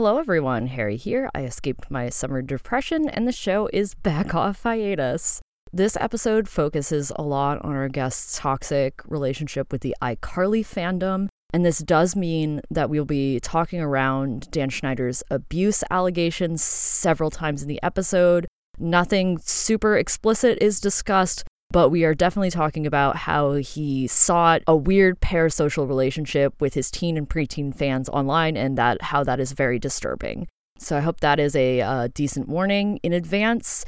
Hello, everyone. Harry here. I escaped my summer depression, and the show is back off hiatus. This episode focuses a lot on our guest's toxic relationship with the iCarly fandom, and this does mean that we'll be talking around Dan Schneider's abuse allegations several times in the episode. Nothing super explicit is discussed, but we are definitely talking about how he sought a weird parasocial relationship with his teen and preteen fans online and that how that is very disturbing. So I hope that is a uh, decent warning in advance.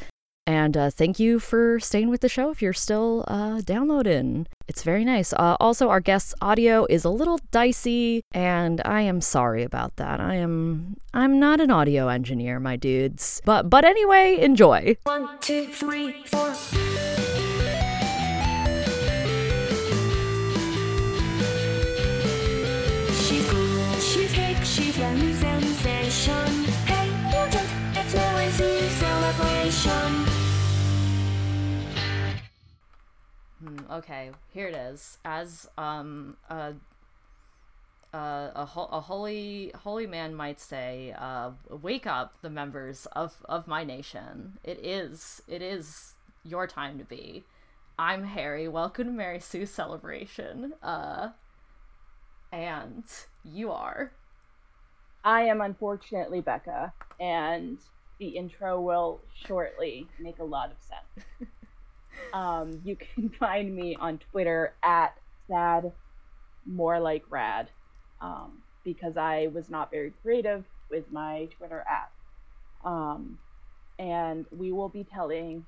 And uh, thank you for staying with the show if you're still uh, downloading. It's very nice. Uh, also, our guest's audio is a little dicey, and I am sorry about that. I am I'm not an audio engineer, my dudes. But but anyway, enjoy. One, two, three, four. Sensation. Hmm, okay, here it is. As um a a, ho- a holy holy man might say, uh, "Wake up, the members of of my nation. It is it is your time to be." I'm Harry. Welcome to Mary Sue Celebration. Uh, and you are. I am unfortunately Becca, and the intro will shortly make a lot of sense. um, you can find me on Twitter at sad more like rad, um, because I was not very creative with my Twitter app. Um, and we will be telling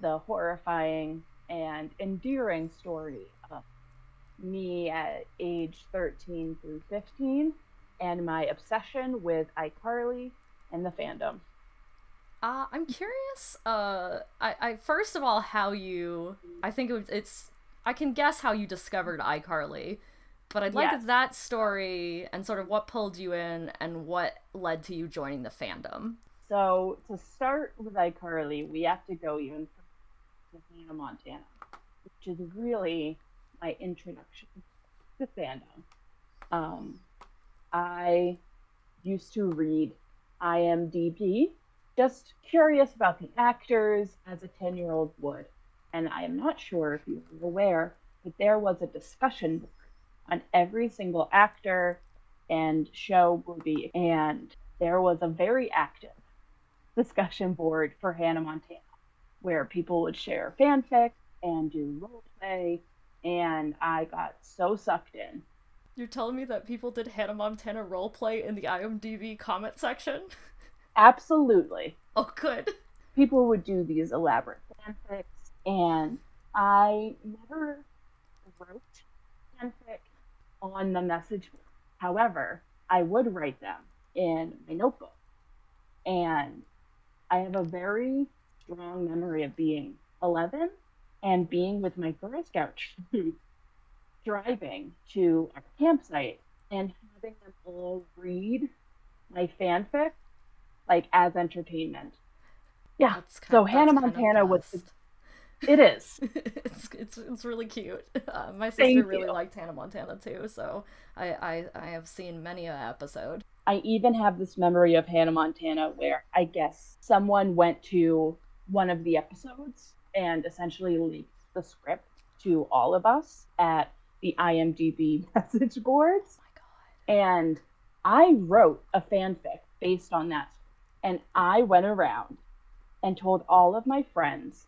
the horrifying and endearing story of me at age 13 through 15 and my obsession with iCarly and the fandom. Uh, I'm curious. Uh, I, I first of all, how you? I think it was, it's. I can guess how you discovered iCarly, but I'd like Yes. that story and sort of what pulled you in and what led to you joining the fandom. So to start with iCarly, we have to go even to Hannah Montana, which is really my introduction to fandom. Um, I used to read IMDb, just curious about the actors as a 10 year old would. And I am not sure if you were aware, but there was a discussion on every single actor and show movie, and there was a very active discussion board for Hannah Montana, where people would share fanfic and do role play, and I got so sucked in. You're telling me that people did Hannah Montana roleplay in the IMDb comment section? Absolutely. Oh, good. People would do these elaborate fanfics, and I never wrote fanfic on the message board. However, I would write them in my notebook. And I have a very strong memory of being 11 and being with my Girl Scout troop, driving to our campsite and having them all read my fanfic, like as entertainment. Yeah. Kind So Hannah kind Montana was. It is. it's, it's it's really cute. Uh, my sister Thank really you. liked Hannah Montana too, so I, I I have seen many a episode. I even have this memory of Hannah Montana where I guess someone went to one of the episodes and essentially leaked the script to all of us at the IMDb message boards. Oh my god. And I wrote a fanfic based on that. And I went around and told all of my friends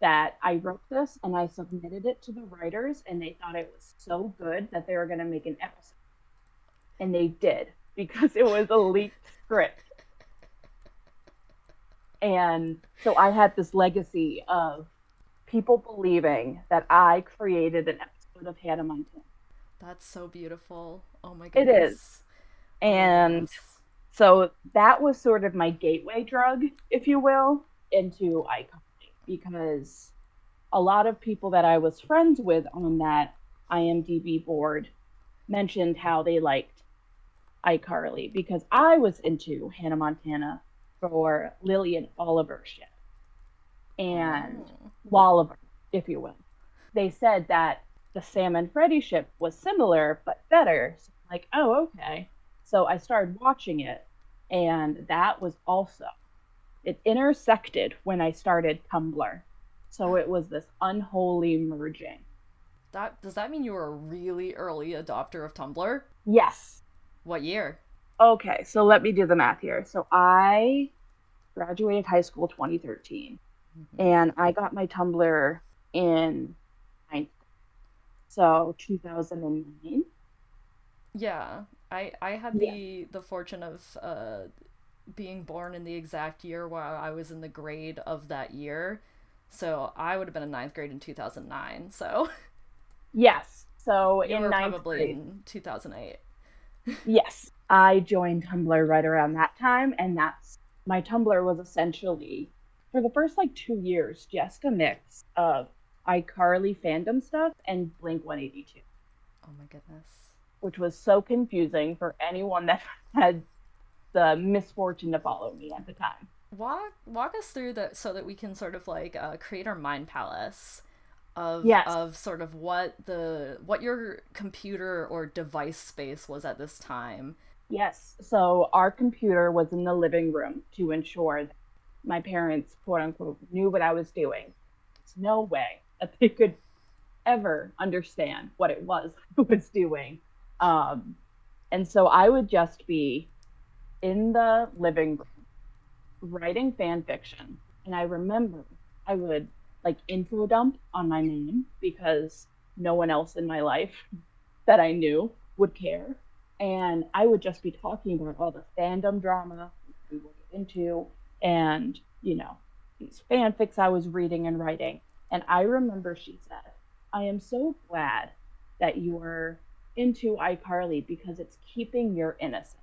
that I wrote this and I submitted it to the writers, and they thought it was so good that they were going to make an episode. And they did because it was a leaked script. And so I had this legacy of people believing that I created an episode of Hannah Montana. That's so beautiful. Oh my It goodness. is. And. So that was sort of my gateway drug, if you will, into iCarly because a lot of people that I was friends with on that IMDb board mentioned how they liked iCarly because I was into Hannah Montana for Lillian Oliver shit and Oh. Walliver, if you will. They said that the Sam and Freddie ship was similar but better. So like, oh, okay. So I started watching it, And that was also, it intersected when I started Tumblr. So it was this unholy merging. That does that mean you were a really early adopter of Tumblr? Yes. What year? Okay, so let me do the math here. So I graduated high school 2013, mm-hmm. and I got my Tumblr in. So 2009. Yeah, I I had Yeah. the the fortune of uh being born in the exact year while I was in the grade of that year. So I would have been in ninth grade in 2009. So Yes. So you in were ninth probably grade. in 2008. Yes, I joined Tumblr right around that time, and that's my Tumblr was essentially for the first like two years just a mix of iCarly fandom stuff and Blink 182, Oh my goodness. which was so confusing for anyone that had the misfortune to follow me at the time. Walk walk us through that so that we can sort of like uh, create our mind palace of Yes. of sort of what the what your computer or device space was at this time. Yes, so our computer was in the living room to ensure that my parents, quote unquote, knew what I was doing. There's no way that they could ever understand what it was I was doing. Um, and so I would just be in the living room writing fan fiction. And I remember I would like info dump on my name because no one else in my life that I knew would care and I would just be talking about all the fandom drama we would get into, and you know these fanfics I was reading and writing. And I remember she said, "I am so glad that you are into iCarly because it's keeping your innocence."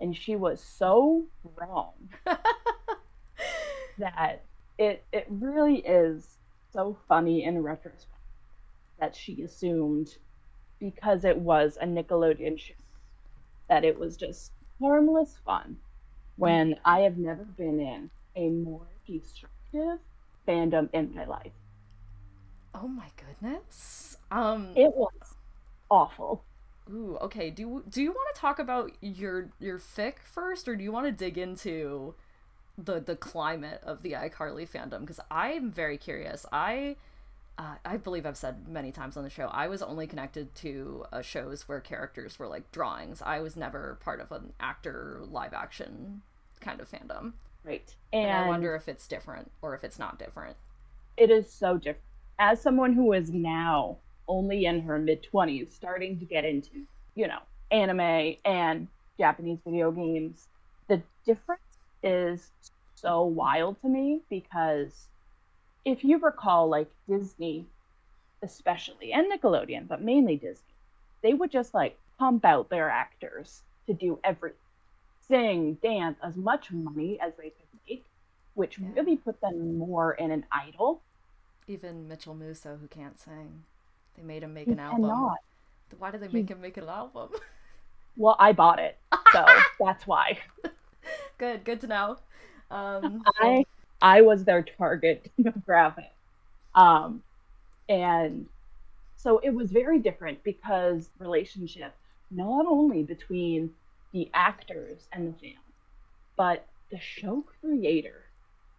And she was so wrong that it it really is so funny in retrospect that she assumed because it was a Nickelodeon show that it was just harmless fun when I have never been in a more destructive fandom in my life. Oh my goodness. Um It was awful. Ooh, okay. Do do you want to talk about your your fic first, or do you want to dig into the the climate of the iCarly fandom? Because I'm very curious. I uh, I believe I've said many times on the show I was only connected to uh, shows where characters were like drawings. I was never part of an actor live action kind of fandom, Right. and, And, I wonder if it's different or if it's not different. it is so different. As someone who is now only in her mid 20s, starting to get into, you know, anime and Japanese video games, the difference is so wild to me because if you recall, like Disney, especially, and Nickelodeon, but mainly Disney, they would just like pump out their actors to do everything sing, dance, as much money as they could make, which Yeah. really put them more in an idol. Even Mitchell Musso, who can't sing, they made him make He an album. cannot. Why did they He- make him make an album? Well, I bought it, so that's why. good, good to know. Um, I I was their target demographic. Um, and so it was very different because relationship not only between the actors and the fans, but the show creator.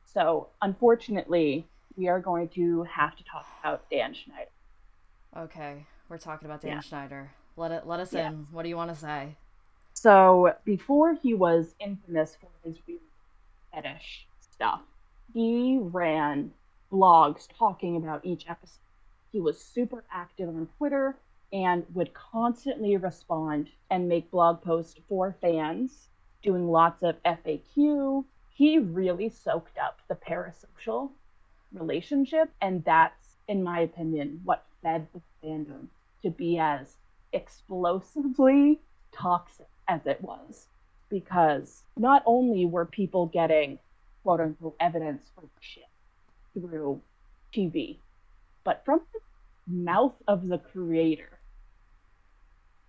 So unfortunately, we are going to have to talk about Dan Schneider. Okay, we're talking about Dan Yeah. Schneider. Let it let us Yeah. in. What do you want to say? So before he was infamous for his weird fetish stuff, he ran blogs talking about each episode. He was super active on Twitter and would constantly respond and make blog posts for fans, doing lots of FAQ. He really soaked up the parasocial relationship, and that's, in my opinion, what fed the fandom to be as explosively toxic as it was. Because not only were people getting quote unquote evidence for shit through TV, but from the mouth of the creator.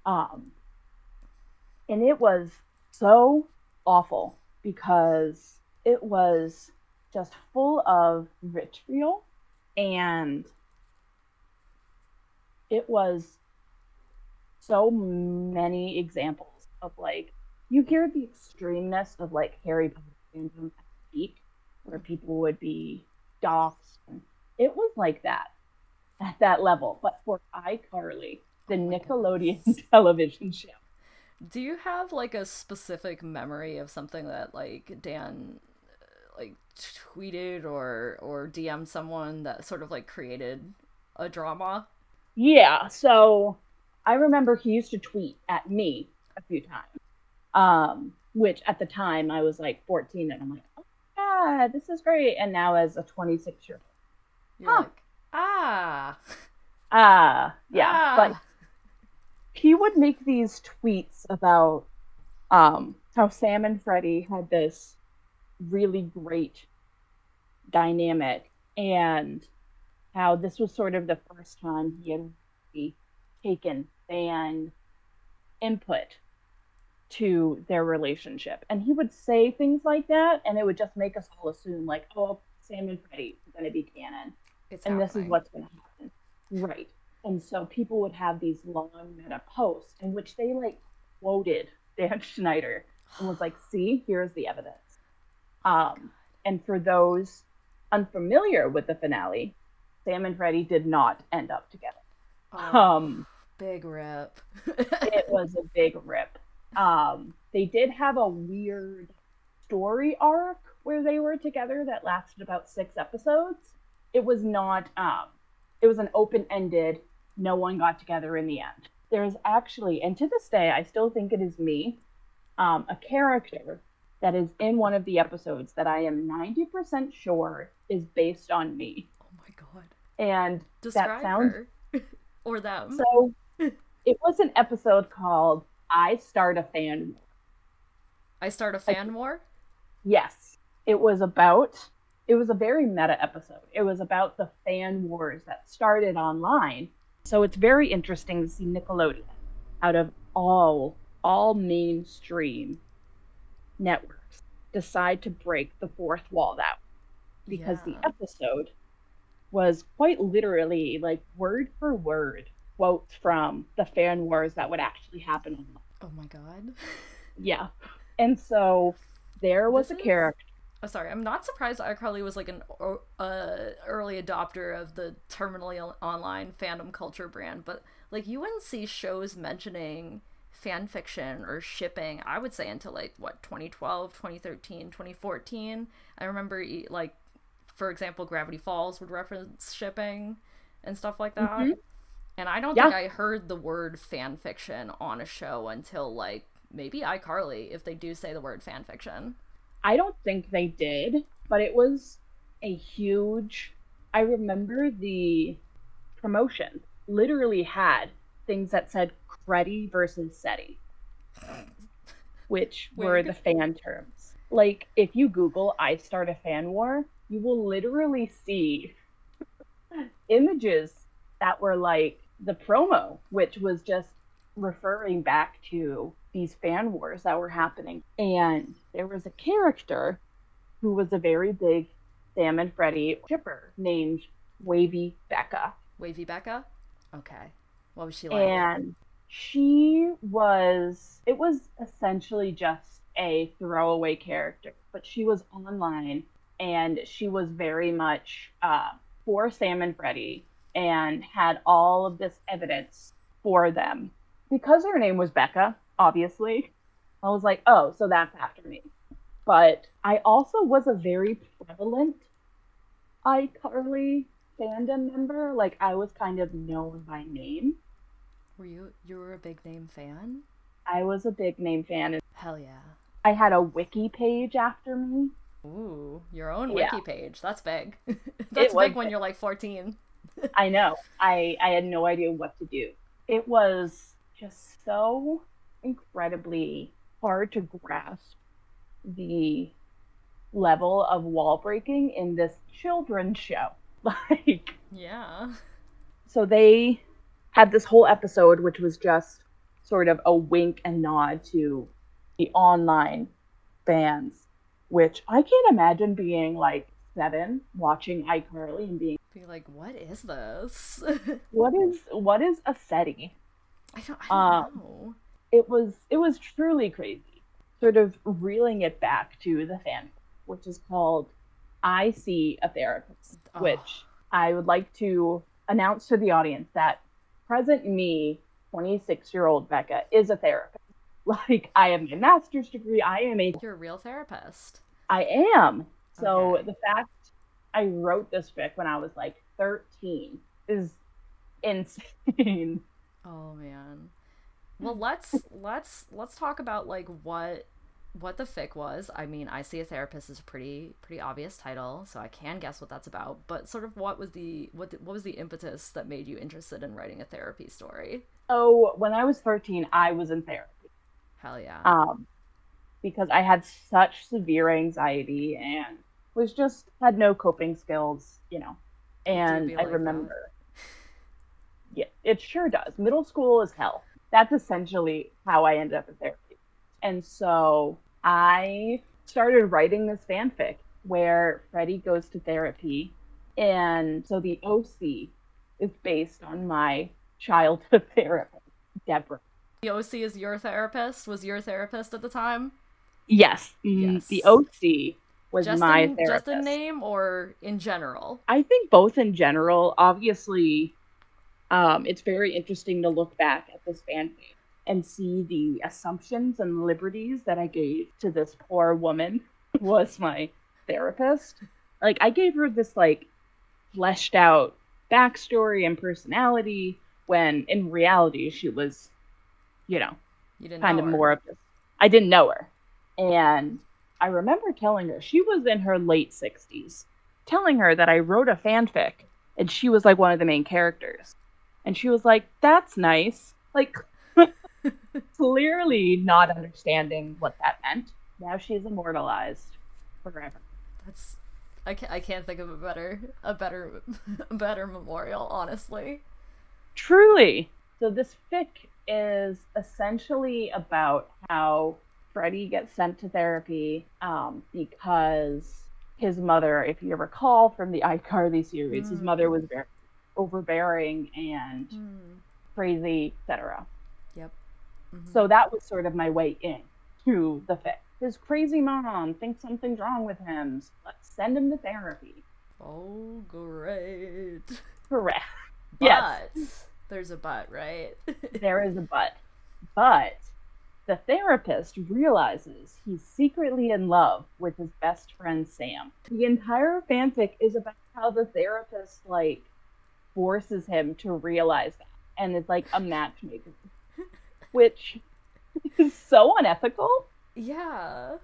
Um, and it was so awful because it was just full of vitriol and it was so many examples of like you hear the extremeness of like Harry Potter fandom at peak, where people would be doxxed. It was like that at that level, but for iCarly, the Nickelodeon television show. Do you have like a specific memory of something that like Dan uh, like tweeted or or DM'd someone that sort of like created a drama? Yeah, so I remember he used to tweet at me a few times. Um, which at the time I was like 14 and I'm like, oh yeah, this is great. And now as a 26 year old, You're Huh. like, ah, ah, yeah, ah. but he would make these tweets about um how Sam and Freddie had this really great dynamic and how this was sort of the first time he had really taken fan input to their relationship. And he would say things like that and it would just make us all assume like, oh, Sam and Freddie are gonna be canon. It's and this is what's going to happen. Right and so people would have these long meta posts in which they like quoted dan schneider and was like see here's the evidence. Um and for those unfamiliar with the finale sam and freddie did not end up together. Oh, um big rip. it was a big rip. Um they did have a weird story arc where they were together that lasted about six episodes. It was not um it was an open-ended no one got together in the end there's actually and to this day i still think it is me um, a character that is in one of the episodes that i am 90% sure is based on me oh my god. and Describe sounds- her or them. so it was an episode called i start a fan war I start a fan war. Yes, it was about. It was a very meta episode. It was about the fan wars that started online. So it's very interesting to see Nickelodeon, out of all all mainstream networks, decide to break the fourth wall that way. because Yeah. the episode was quite literally like word for word quotes from the fan wars that would actually happen. Oh my god. Yeah, and so there was This a character. Oh, sorry. I'm not surprised iCarly was like an uh, early adopter of the terminally online fandom culture brand, but like you wouldn't see shows mentioning fan fiction or shipping, I would say until like what 2012, 2013, 2014. I remember like for example, Gravity Falls would reference shipping and stuff like that. Mhm. And I don't Yeah. think I heard the word fan fiction on a show until like maybe iCarly if they do say the word fan fiction. I don't think they did, but it was a huge. I remember the promotion literally had things that said Creddie versus Seddie, which were the fan terms. Like, if you Google I start a fan war, you will literally see images that were like the promo, which was just referring back to these fan wars that were happening. And there was a character who was a very big Sam and Freddie shipper named Wavy Becca. Wavy Becca? Okay. What was she like? And she was, it was essentially just a throwaway character, but she was online and she was very much uh, for Sam and Freddie and had all of this evidence for them. Because her name was Becca, obviously, I was like, oh, so that's after me. But I also was a very prevalent iCarly fandom member. Like, I was kind of known by name. Were you you were a big name fan? I was a big name fan. and Hell yeah. I had a wiki page after me. Ooh, your own Yeah. wiki page. That's big. That's big when big. you're like 14. I know. I I had no idea what to do. It was just so incredibly hard to grasp the level of wall breaking in this children's show. Like Yeah. so they had this whole episode which was just sort of a wink and nod to the online fans which i can't imagine being like seven watching icarly and being Be like, what is this? what is what is a seddie I don't, I don't Um, know. It was it was truly crazy sort of reeling it back to the fan, which is called I See a Therapist, Oh. which I would like to announce to the audience that present me, 26 year old Becca, is a therapist. Like, I have my master's degree. I am a You're a real therapist. I am. So Okay. the fact I wrote this fic when I was like 13 is insane. Oh man. Well, let's let's let's talk about like what what the fic was. I mean, I see a therapist is a pretty pretty obvious title, so I can guess what that's about. But sort of what was the what the, what was the impetus that made you interested in writing a therapy story? oh when I was 13, I was in therapy. Hell yeah. Um, because I had such severe anxiety and was just had no coping skills, you know. And be I like that. remember, yeah, it sure does. Middle school is hell. That's essentially how I ended up in therapy. And so I started writing this fanfic where Freddie goes to therapy. And so the OC is based on my childhood therapist, Deborah. the OC is your therapist. Was your therapist at the time? Yes, mm, Yes. the OC was Just my in, therapist. just in name or in general? I think both in general. Obviously, um, it's very interesting to look back at this fanfic and see the assumptions and liberties that I gave to this poor woman who was my therapist. Like I gave her this like fleshed out backstory and personality when in reality she was, you know, You didn't kind know of her. more of this. I didn't know her. And I remember telling her, she was in her late 60s, telling her that I wrote a fanfic and she was like one of the main characters. And she was like, that's nice. Like, clearly not understanding what that meant. Now she's immortalized forever. That's I can't, I can't think of a better a better a better memorial, honestly. Truly. So this fic is essentially about how Freddie gets sent to therapy um, because his mother, if you recall from the iCarly series, his Mm. mother was very overbearing and crazy, etc. Yep. Mhm. So that was sort of my way in to the fic. His crazy mom thinks something's wrong with him. So let's send him to therapy. Oh, great. Correct. But Yes. there's a but, right? there is a but. But the therapist realizes he's secretly in love with his best friend Sam. The entire fanfic is about how the therapist like forces him to realize that and it's like a matchmaker. Which is so unethical. yeah.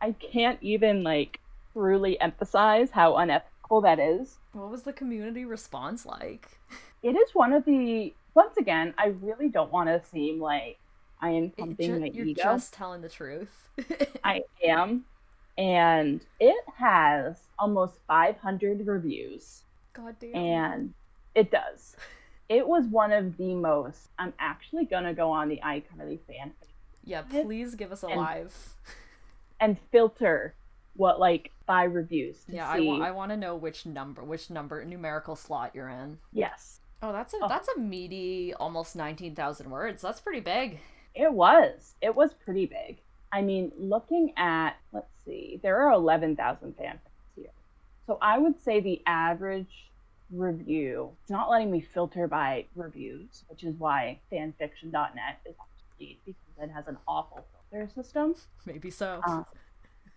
I can't even like truly emphasize how unethical that is. What was the community response like? It is one of the once again, I really don't want to seem like I am pumping ju- my you're ego. just telling the truth. I am. And it has almost 500 reviews. God damn. And it does. It was one of the most. I'm actually going to go on the iCarly fan. yeah, please give us a and- live. and filter what, like, five reviews to Yeah, I, see. wa- I want to know which number, which number numerical slot you're in. Yes, Oh, that's a Oh. that's a meaty, almost nineteen thousand words. That's pretty big. it was. It was pretty big. I mean, looking at, let's see, there are 11,000 fanfics here. So I would say the average review, it's not letting me filter by reviews, which is why fanfiction.net is obsolete because it has an awful filter system. Maybe so. Uh,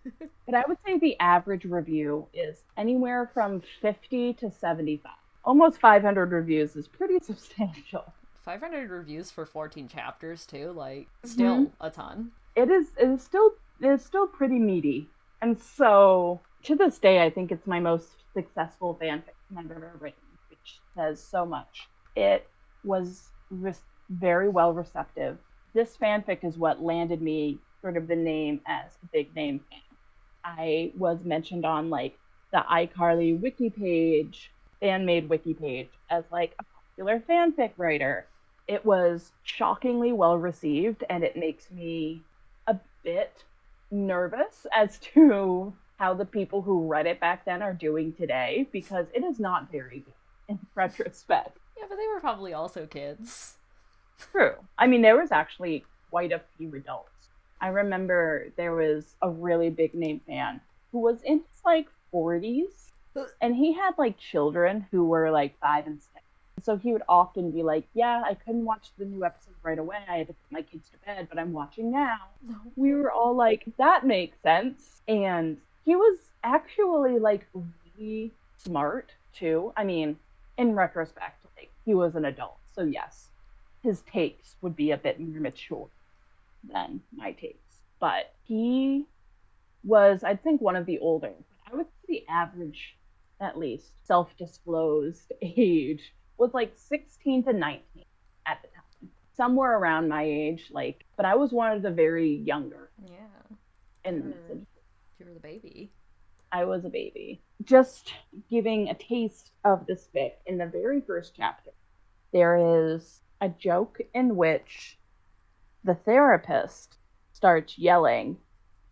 but I would say the average review is anywhere from 50 to 75. Almost 500 reviews is pretty substantial. Five hundred reviews for fourteen chapters too. Like, still a ton. it is it is still it is still pretty meaty and so to this day i think it's my most successful fanfic i've ever written which says so much. It was re- very well receptive. This fanfic is what landed me sort of the name as a big name fan. I was mentioned on like the icarly wiki page fan made wiki page as like a popular fanfic writer. It was shockingly well received and it makes me a bit nervous as to how the people who read it back then are doing today because it is not very good in retrospect. Yeah, but they were probably also kids. True. I mean, there was actually quite a few adults I remember there was a really big name fan who was in his like 40s and he had like children who were like five and six. So he would often be like, Yeah, I couldn't watch the new episode right away. I had to put my kids to bed, but I'm watching now. We were all like, That makes sense. And he was actually like really smart too. I mean, in retrospect, like he was an adult. So yes, his takes would be a bit more mature than my takes. But he was, I think, one of the older, I would say the average, at least, self disclosed age was like 16 to 19 at the time. Somewhere around my age, like, but I was one of the very younger Yeah. in the Mm. You were the baby. I was a baby. Just giving a taste of this fic in the very first chapter, there is a joke in which the therapist starts yelling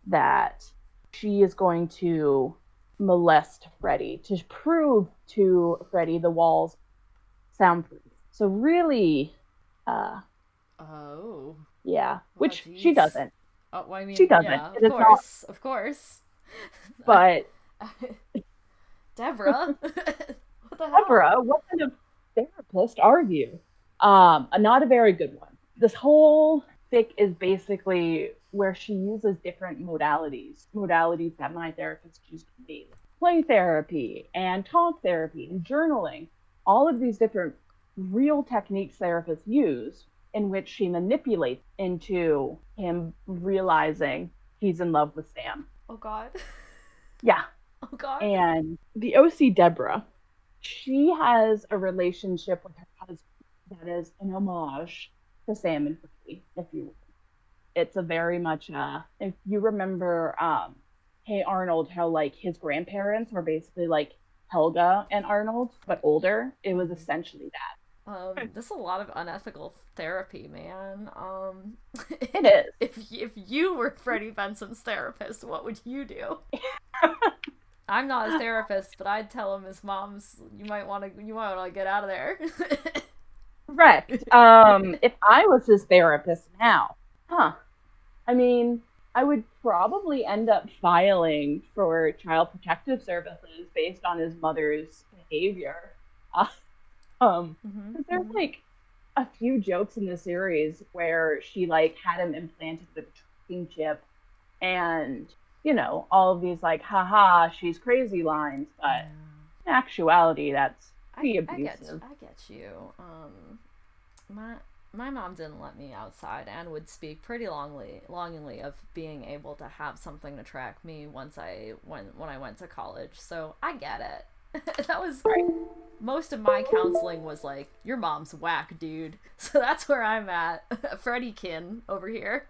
that she is going to molest Freddie to prove to Freddie the walls soundproof. So really, uh, Oh. yeah, which geez. she doesn't. Oh, well, I mean, She doesn't. Yeah, of is not- course, of course. But Deborah, what the hell? Deborah, what kind of therapist are you? Um, not a very good one. This whole fic is basically where she uses different modalities, modalities that my therapist used to be play therapy and talk therapy and journaling, all of these different real techniques therapists use in which she manipulates into him realizing he's in love with Sam. Oh God. Yeah, Oh God. and the OC Deborah, she has a relationship with her husband that is an homage to Sam and Freddy, if you will. It's a very much uh if you remember um Hey Arnold, how like his grandparents were basically like Helga and Arnold, but older. It was essentially that. Um, this is a lot of unethical therapy, man. Um, It is. if if you were Freddie Benson's therapist, what would you do? I'm not a therapist, but I'd tell him his mom's. You might want to. You might want to get out of there. Correct. Um, if I was his therapist now, huh? I mean, I would probably end up filing for child protective services based on his mother's behavior. Uh, um, Mhm, 'cause there's mhm. like a few jokes in the series where she like had him implanted with a tracking chip, and you know all of these like, haha, she's crazy lines, but in actuality, that's I, pretty I get, abusive. I get you. Um, my my mom didn't let me outside and would speak pretty longly, longingly of being able to have something to track me once I when when I went to college. So I get it. that was most of my counseling was like, your mom's whack, dude. So that's where I'm at. Freddie Kin over here.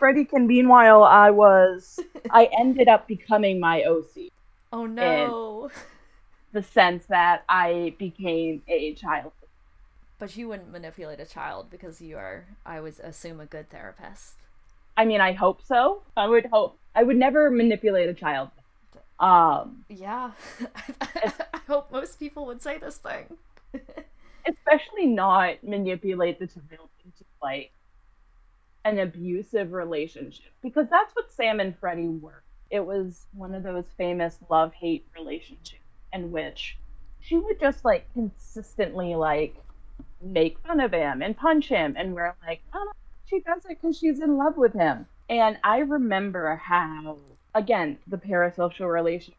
Freddiekin, meanwhile, I was, I ended up becoming my OC. Oh no. The sense that I became a child. But you wouldn't manipulate a child because you are, I would assume, a good therapist. I mean, I hope so. I would hope. I would never manipulate a child. Um, Yeah. I hope most people would say this thing. especially not manipulate the child into like an abusive relationship because that's what Sam and Freddie were. It was one of those famous love hate relationships in which she would just like consistently like make fun of him and punch him, and we're like, oh, she does it because she's in love with him. And I remember how, again, the parasocial relationship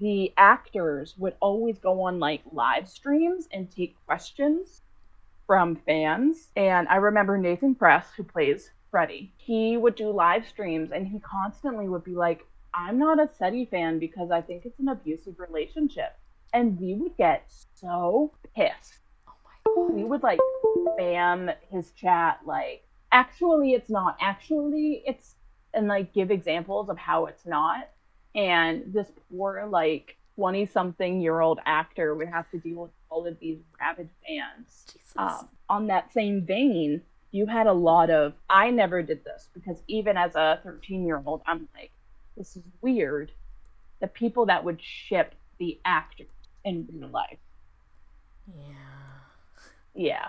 the actors would always go on like live streams and take questions from fans. And I remember Nathan Kress, who plays Freddie, he would do live streams and he constantly would be like, I'm not a Seddie fan because I think it's an abusive relationship. And we would get so pissed. Oh my god. We would like spam his chat, like, actually, it's not. Actually, it's, and like give examples of how it's not. And this poor like 20 something year old actor would have to deal with all of these rabid fans. Um, on that same vein you had a lot of i never did this because even as a 13 year old i'm like this is weird the people that would ship the actor in real life. Yeah. yeah.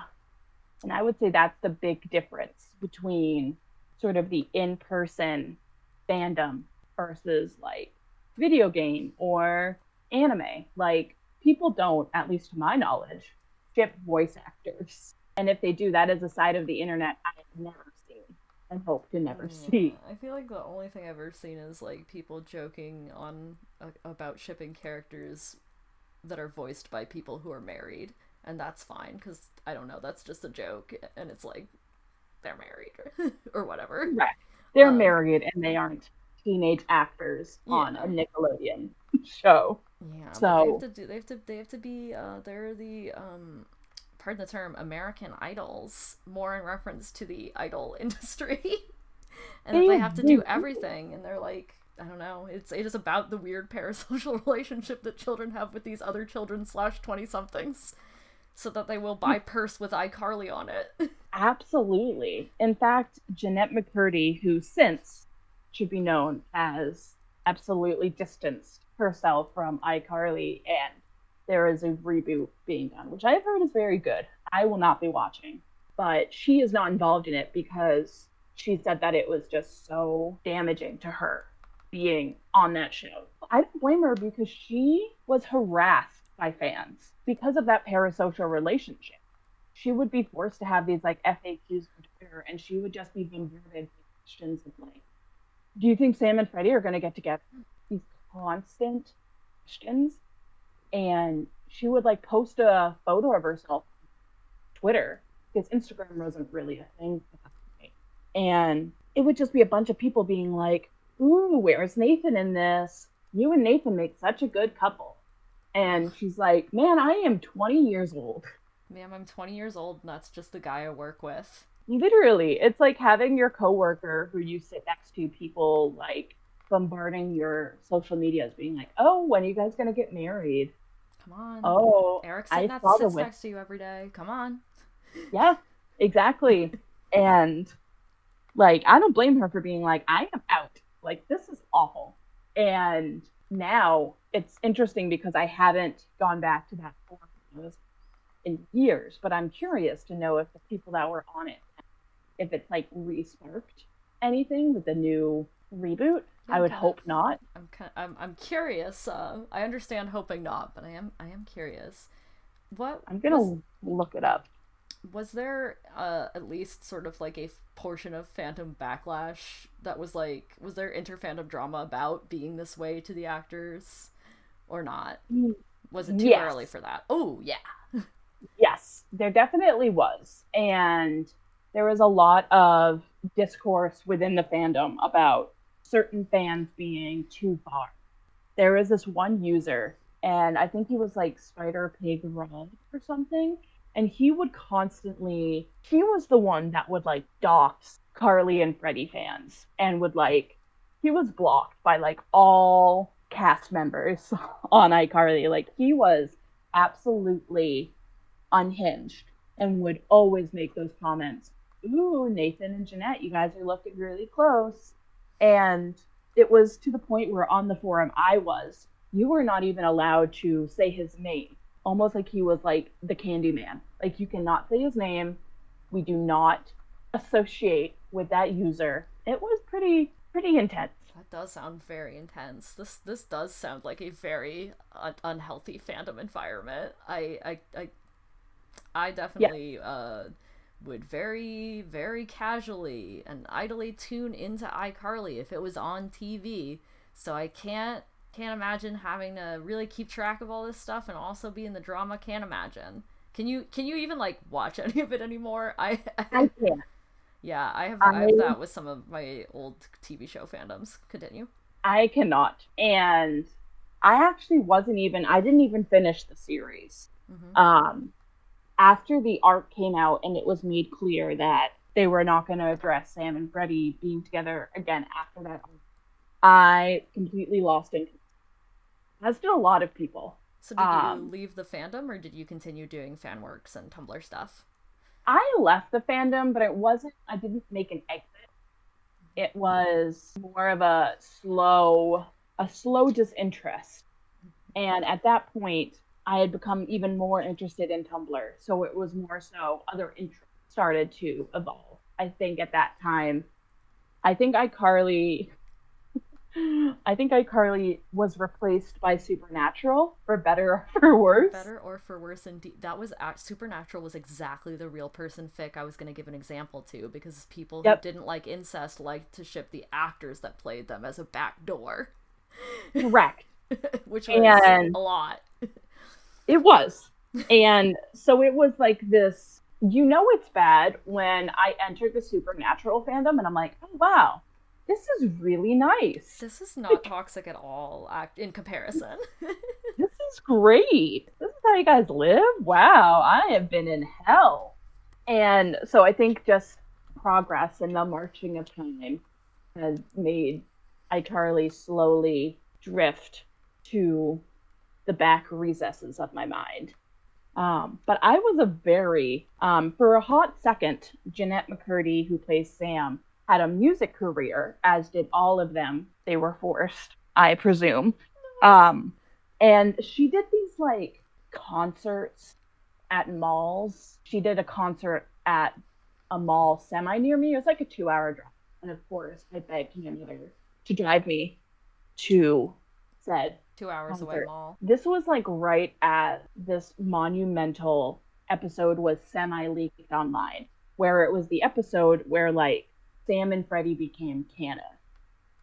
And i would say that's the big difference between sort of the in-person fandom versus like video game or anime. Like people don't, at least to my knowledge, ship voice actors. And if they do, that is a side of the internet I have never seen and hope to never see. I feel like the only thing I've ever seen is like people joking on uh, about shipping characters that are voiced by people who are married, and that's fine because I don't know, that's just a joke, and it's like they're married or whatever. Right. They're Um, married and they aren't teenage actors on a Nickelodeon show. Yeah, So they have to do. They have to. They have to be. Uh, they're the um, pardon the term, American idols, more in reference to the idol industry, and They they have to do do. everything, and they're like, I don't know. It's it is about the weird parasocial relationship that children have with these other children slash twenty somethings, so that they will buy mm. purse with iCarly on it. Absolutely. In fact, Jennette McCurdy, who since should be known as absolutely distanced herself from iCarly, and there is a reboot being done, which I've heard is very good. I will not be watching, but she is not involved in it because she said that it was just so damaging to her being on that show. I don't blame her because she was harassed by fans because of that parasocial relationship she would be forced to have these like FAQs on Twitter, and she would just be bombarded with questions of like, "Do you think Sam and Freddie are going to get together?" These constant questions, and she would like post a photo of herself on Twitter because Instagram wasn't really a thing and it would just be a bunch of people being like, "Ooh, where's Nathan in this? You and Nathan make such a good couple." And she's like, "Man, I am 20 years old." Ma'am, I'm 20 years old, and that's just the guy I work with. Literally, it's like having your coworker who you sit next to, people like bombarding your social medias, being like, "Oh, when are you guys gonna get married? Come on. Oh, Eric's I sitting that saw the sits next to you every day. Come on. yeah, exactly." and like, I don't blame her for being like, "I am out. Like, this is awful." And now it's interesting because I haven't gone back to that forum in years, but I'm curious to know if the people that were on it, if it's like re-sparked anything with the new reboot. Yeah, I would hope of. not. I'm kind I'm I'm curious. Uh, I understand hoping not, but I am I am curious. What I'm gonna was, look it up. Was there uh, at least sort of like a f- portion of fandom backlash that was like was there inter-fandom drama about being this way to the actors or not? Was it too Yes. early for that? Oh yeah. Yes, there definitely was. And there was a lot of discourse within the fandom about certain fans being too far. There was this one user, and I think he was like Spider Pig Rod or something, and he would constantly, he was the one that would like dox Carly and Freddie fans and would like, he was blocked by like all cast members on iCarly. Like he was absolutely unhinged and would always make those comments. Ooh, Nathan and Jennette, you guys are looking really close. And it was to the point where on the forum I was, you were not even allowed to say his name. Almost like he was like the candy man. Like you cannot say his name. We do not associate with that user. It was pretty pretty intense. That does sound very intense. This this does sound like a very un- unhealthy fandom environment. I I I, I definitely uh would very very casually and idly tune into iCarly if it was on TV. So I can't can't imagine having to really keep track of all this stuff and also be in the drama. Can't imagine. Can you can you even like watch any of it anymore? I I can't. yeah, I have I have that with some of my old TV show fandoms. Continue. I cannot. And I actually wasn't even I didn't even finish the series. Mhm. Um after the arc came out and it was made clear that they were not going to address Sam and Freddie being together again after that I completely lost interest. As did a lot of people. So did you Um, leave the fandom or did you continue doing fan works and Tumblr stuff? I left the fandom, but it wasn't I didn't make an exit. It was more of a slow a slow disinterest. And at that point, I had become even more interested in Tumblr. So it was more so other interests started to evolve. I think at that time, I think iCarly I think iCarly was replaced by Supernatural for better or for worse. better or for worse indeed that was act- supernatural was exactly the real person fic i was going to give an example to because people Yep. who didn't like incest liked to ship the actors that played them as a back door Correct. which was And- a lot It was. And so it was like this you know it's bad when I entered the Supernatural fandom and I'm like, oh wow, this is really nice. this is not toxic at all act in comparison This is great. This is how you guys live? Wow, I have been in hell. And so I think just progress and the marching of time has made iCarly slowly drift to the back recesses of my mind. Um, but I was a very, um, for a hot second, Jennette McCurdy, who plays Sam, had a music career, as did all of them. They were forced, I presume. Um, and she did these like concerts at malls. She did a concert at a mall semi near me. It was like a two hour drive. And of course, I begged my mother to drive me to said two hours away mall this was like right at this monumental episode was semi leaked online, where it was the episode where like Sam and Freddie became canon,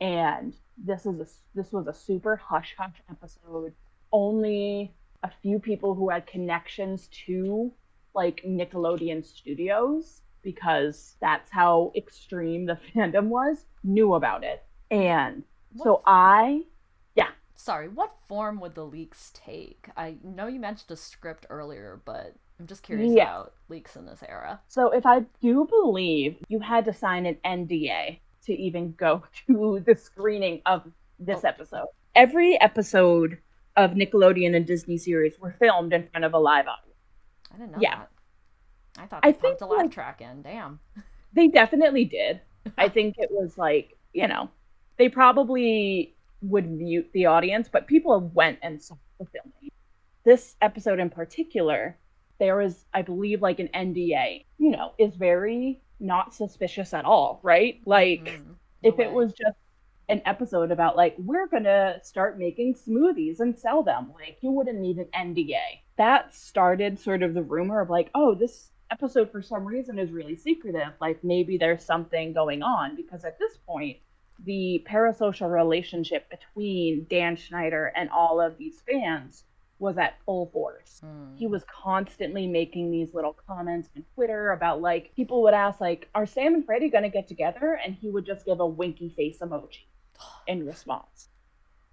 and this is a this was a super hush hush episode. Only a few people who had connections to like Nickelodeon Studios because that's how extreme the fandom was knew about it, and so What- I yeah. sorry what form would the leaks take i know you mentioned a script earlier but i'm just curious Yeah. about leaks in this era So if I do believe you had to sign an NDA to even go to the screening of this Oh. episode. Every episode of Nickelodeon and Disney series were filmed in front of a live audience. i didn't know Yeah. that i thought I they think, pumped a laugh like- track in damn They definitely did. I think it was like, you know, they probably would mute the audience, but people went and saw the filming. This episode in particular, there was, I believe, like an NDA, you know, is very not suspicious at all, right? Like, Mm, no if it was just an episode about like we're gonna start making smoothies and sell them like you wouldn't need an nda that started sort of the rumor of like oh this episode for some reason is really secretive like maybe there's something going on because at this point the parasocial relationship between dan schneider and all of these fans was at full force Mm. he was constantly making these little comments on Twitter about like people would ask like, "Are Sam and Freddie gonna get together?" and he would just give a winky face emoji in response.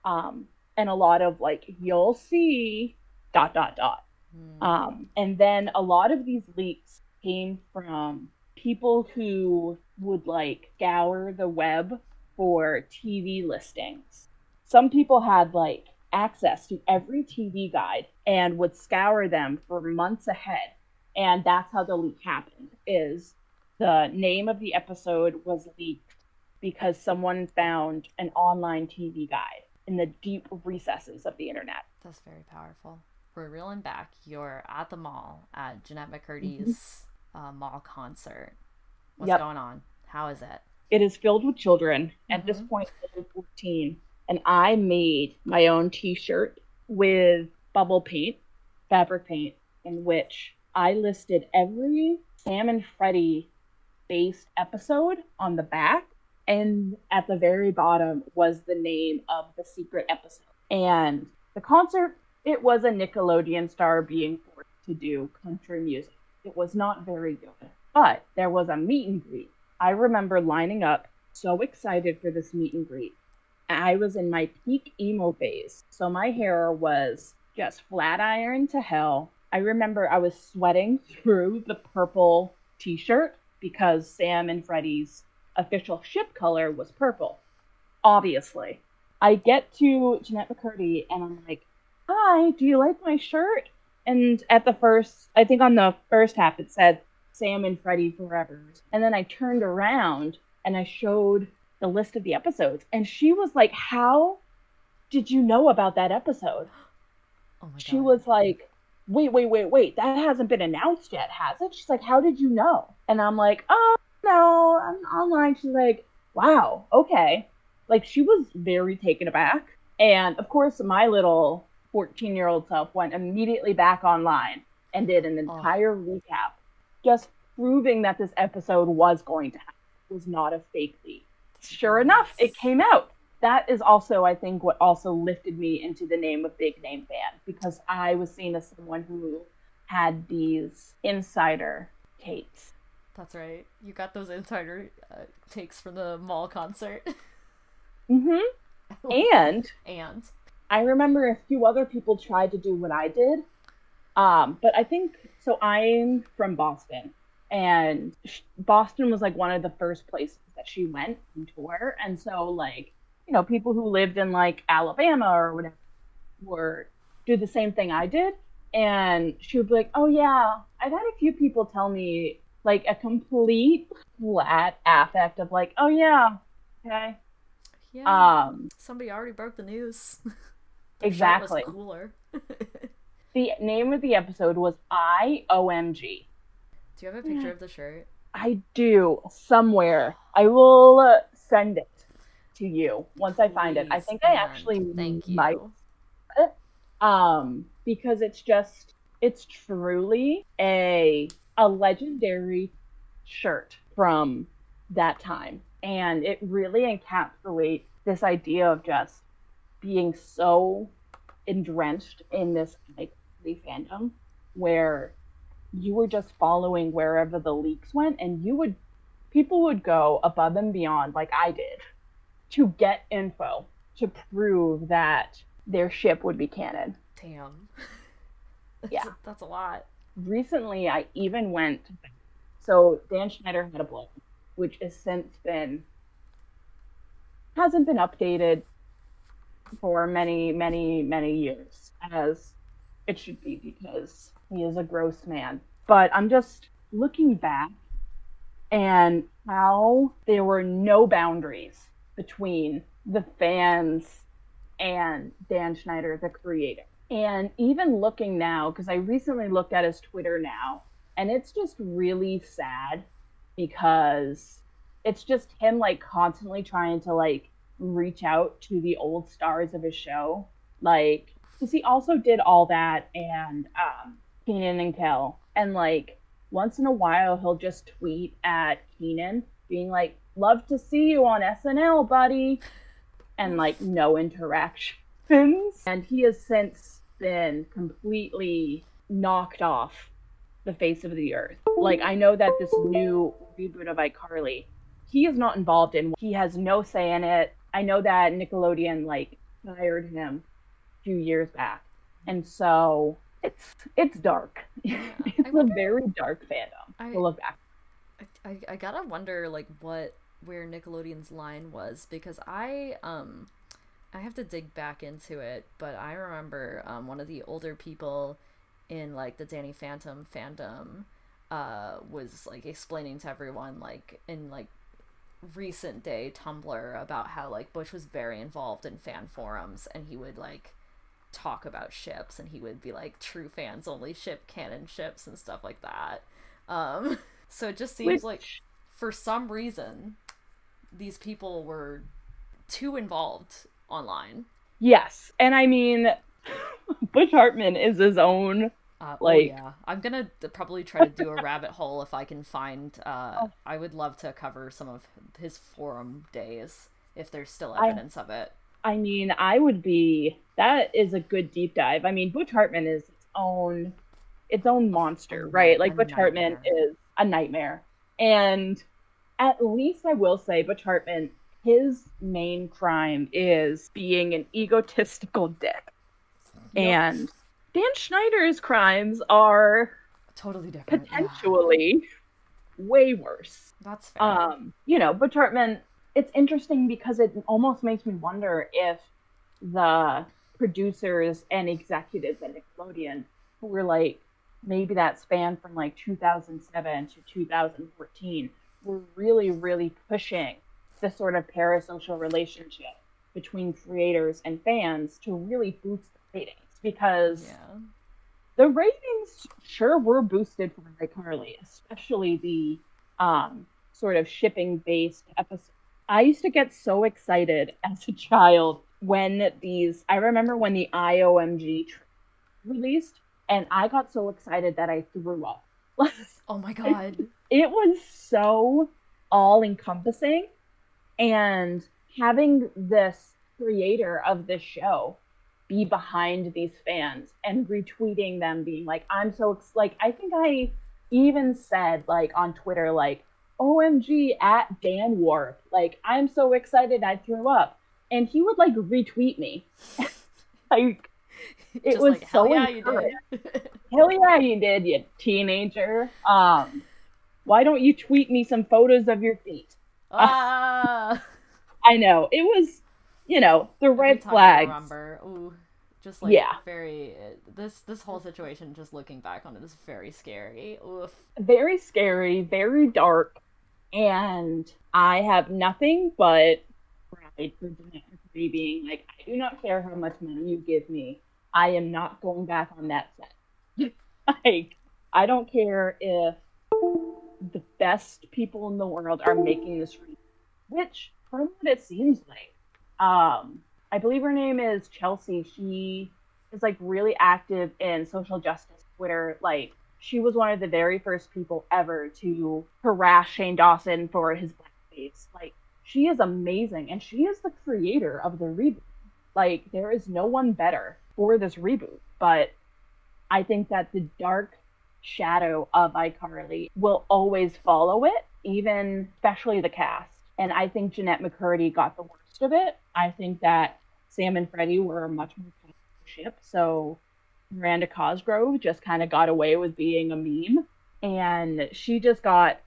Um, and a lot of like, "You'll see," dot dot dot. Mm. Um, and then a lot of these leaks came from people who would like scour the web for TV listings. Some people had like access to every TV guide and would scour them for months ahead. And that's how the leak happened is the name of the episode was leaked because someone found an online TV guide in the deep recesses of the internet. That's very powerful. We're reeling back. You're at the mall at Jennette McCurdy's uh, mall concert. What's Yep. going on? How is it? it is filled with children. At this Mhm. point, I'm 14, and I made my own T-shirt with bubble paint, fabric paint, in which I listed every Sam and Freddie based episode on the back, and at the very bottom was the name of the secret episode. And the concert, it was a Nickelodeon star being forced to do country music. It was not very good, but there was a meet and greet I remember lining up, so excited for this meet and greet. I was in my peak emo phase, so my hair was just flat iron to hell. I remember I was sweating through the purple t shirt because Sam and Freddie's official ship color was purple. Obviously. I get to Jennette McCurdy and I'm like, Hi, do you like my shirt? And at the first, I think on the first half, it said Sam and Freddie Forever. And then I turned around and I showed the list of the episodes. And she was like, How did you know about that episode? Oh my She was like, Wait, wait, wait, wait. That hasn't been announced yet, has it? She's like, How did you know? And I'm like, Oh, no, I'm online. She's like, wow, okay. Like she was very taken aback. And of course, my little 14 year old self went immediately back online and did an Oh. entire recap, just proving that this episode was going to happen, It was not a fake leak. Sure enough, it came out. That is also, I think, what also lifted me into the name of Big Name Fan because I was seen as someone who had these insider takes. That's right. You got those insider uh, takes from the mall concert. mm-hmm. And and I remember a few other people tried to do what I did. Um, but I think so. I'm from Boston, and Boston was like one of the first places that she went on tour. And so, like, you know, people who lived in like Alabama or whatever were do the same thing I did. And she would be like, "Oh yeah, I've had a few people tell me like a complete flat affect of like, oh yeah, okay, yeah, um, somebody already broke the news. exactly." Cooler. The name of the episode was iOMG. You have a picture of the shirt? I do somewhere. I will uh, send it to you once I find it. I think I actually thank you. might um because it's just it's truly a a legendary shirt from that time and it really encapsulates this idea of just being so entrenched in this like the fandom where you were just following wherever the leaks went and you would people would go above and beyond like I did to get info to prove that their ship would be canon. Damn. That's Yeah. a, that's a lot. Recently I even went so Dan Schneider had a blog which has since been hasn't been updated for many, many, many years as it should be because he is a gross man. But I'm just looking back and how there were no boundaries between the fans and Dan Schneider, the creator. And even looking now, because I recently looked at his Twitter now, and it's just really sad because it's just him like constantly trying to like reach out to the old stars of his show. Like, because he also did all that and um, Keenan and Kel. And like, once in a while, he'll just tweet at Keenan, being like, Love to see you on SNL, buddy. And like, no interactions. And he has since been completely knocked off the face of the earth. Like, I know that this new reboot of iCarly, he is not involved in. He has no say in it. I know that Nickelodeon like fired him a few years back, and so it's it's dark. it's a very dark fandom I- to look back. I, I, I gotta wonder like what where Nickelodeon's line was because I um I have to dig back into it, but I remember um, one of the older people in like the Danny Phantom fandom uh was like explaining to everyone like in like recent day Tumblr about how like Butch was very involved in fan forums and he would like talk about ships and he would be like true fans only ship canon ships and stuff like that. Um so it just seems like for some reason these people were too involved online. Yes, and I mean, Butch Hartman is his own. Uh, Like- oh yeah, I'm gonna probably try to do a rabbit hole if I can find. Uh, Oh. I would love to cover some of his forum days if there's still I- evidence of it. I mean, I would be. That is a good deep dive. I mean, Butch Hartman is its own, its own monster, a right? Like Butch Hartman is a nightmare, and at least I will say, Butch Hartman, his main crime is being an egotistical dick, and Dan Schneider's crimes are totally different. yeah. potentially way worse. That's fair. um you know Butch Hartman it's interesting because it almost makes me wonder if the producers and executives at Nickelodeon who were like maybe that span from like 2007 to 2014 were really really pushing the sort of parasocial relationship between creators and fans to really boost the ratings because yeah. the ratings sure were boosted for iCarly, especially the um, sort of shipping based episode I used to get so excited as a child when these. I remember when the iOMG tr- released, and I got so excited that I threw up. Oh my god. it was so all encompassing and having this creator of this show be behind these fans and retweeting them being like i'm so ex-, like i think i even said like on twitter like omg at dan warp like i'm so excited i threw up and he would like retweet me like it Just was like, hell so yeah, you did. Hell yeah, you did, you teenager. Um, why don't you tweet me some photos of your feet? ah. I know it was, you know, the red flag. I. Remember, ooh, just like Yeah. very uh, this this whole situation. Just looking back on it is very scary. Oof. Very scary, very dark, and I have nothing but pride for being like, I do not care how much money you give me. I am not going back on that set. like, I don't care if the best people in the world are making this re- which from what it seems like um i believe her name is chelsea she is like really active in social justice twitter like she was one of the very first people ever to harass shane dawson for his blackface like she is amazing and she is the creator of the reboot like there is no one better for this reboot but i think that the dark shadow of iCarly will always follow it, even especially the cast. And I think Jennette McCurdy got the worst of it. I think that Sam and Freddie were much more ship, so Miranda Cosgrove just kind of got away with being a meme, and she just got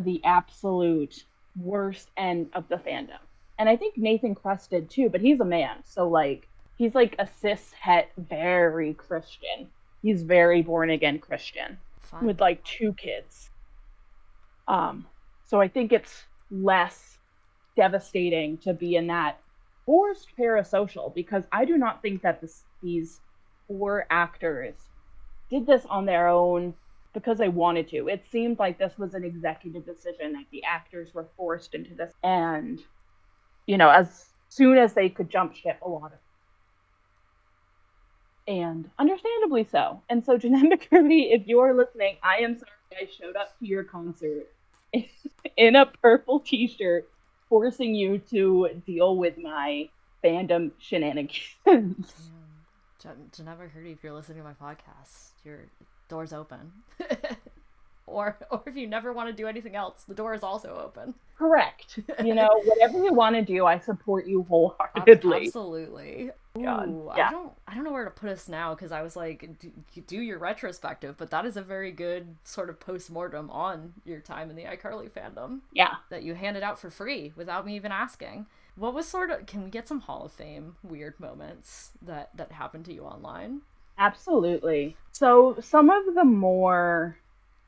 the absolute worst end of the fandom. And I think Nathan Kress did too, but he's a man, so like he's like a cis het, very Christian. He's very born again Christian Fun. with like two kids. Um, so I think it's less devastating to be in that forced parasocial because I do not think that this, these four actors did this on their own because they wanted to. It seemed like this was an executive decision that the actors were forced into this, and you know, as soon as they could jump ship, a lot of and understandably so. And so, Jennette McCurdy, if you're listening, I am sorry I showed up to your concert in a purple t-shirt, forcing you to deal with my fandom shenanigans. Damn. Jen- Jennette McCurdy, if you're listening to my podcast, your door's open. or or if you never want to do anything else, the door is also open. Correct. You know, whatever you want to do, I support you wholeheartedly. Absolutely. Oh God, Ooh, yeah. I don't I don't know where to put us now because I was like do, do your retrospective, but that is a very good sort of post-mortem on your time in the iCarly fandom Yeah. that you handed out for free without me even asking. What was sort of can we get some Hall of Fame weird moments that that happened to you online? Absolutely. So some of the more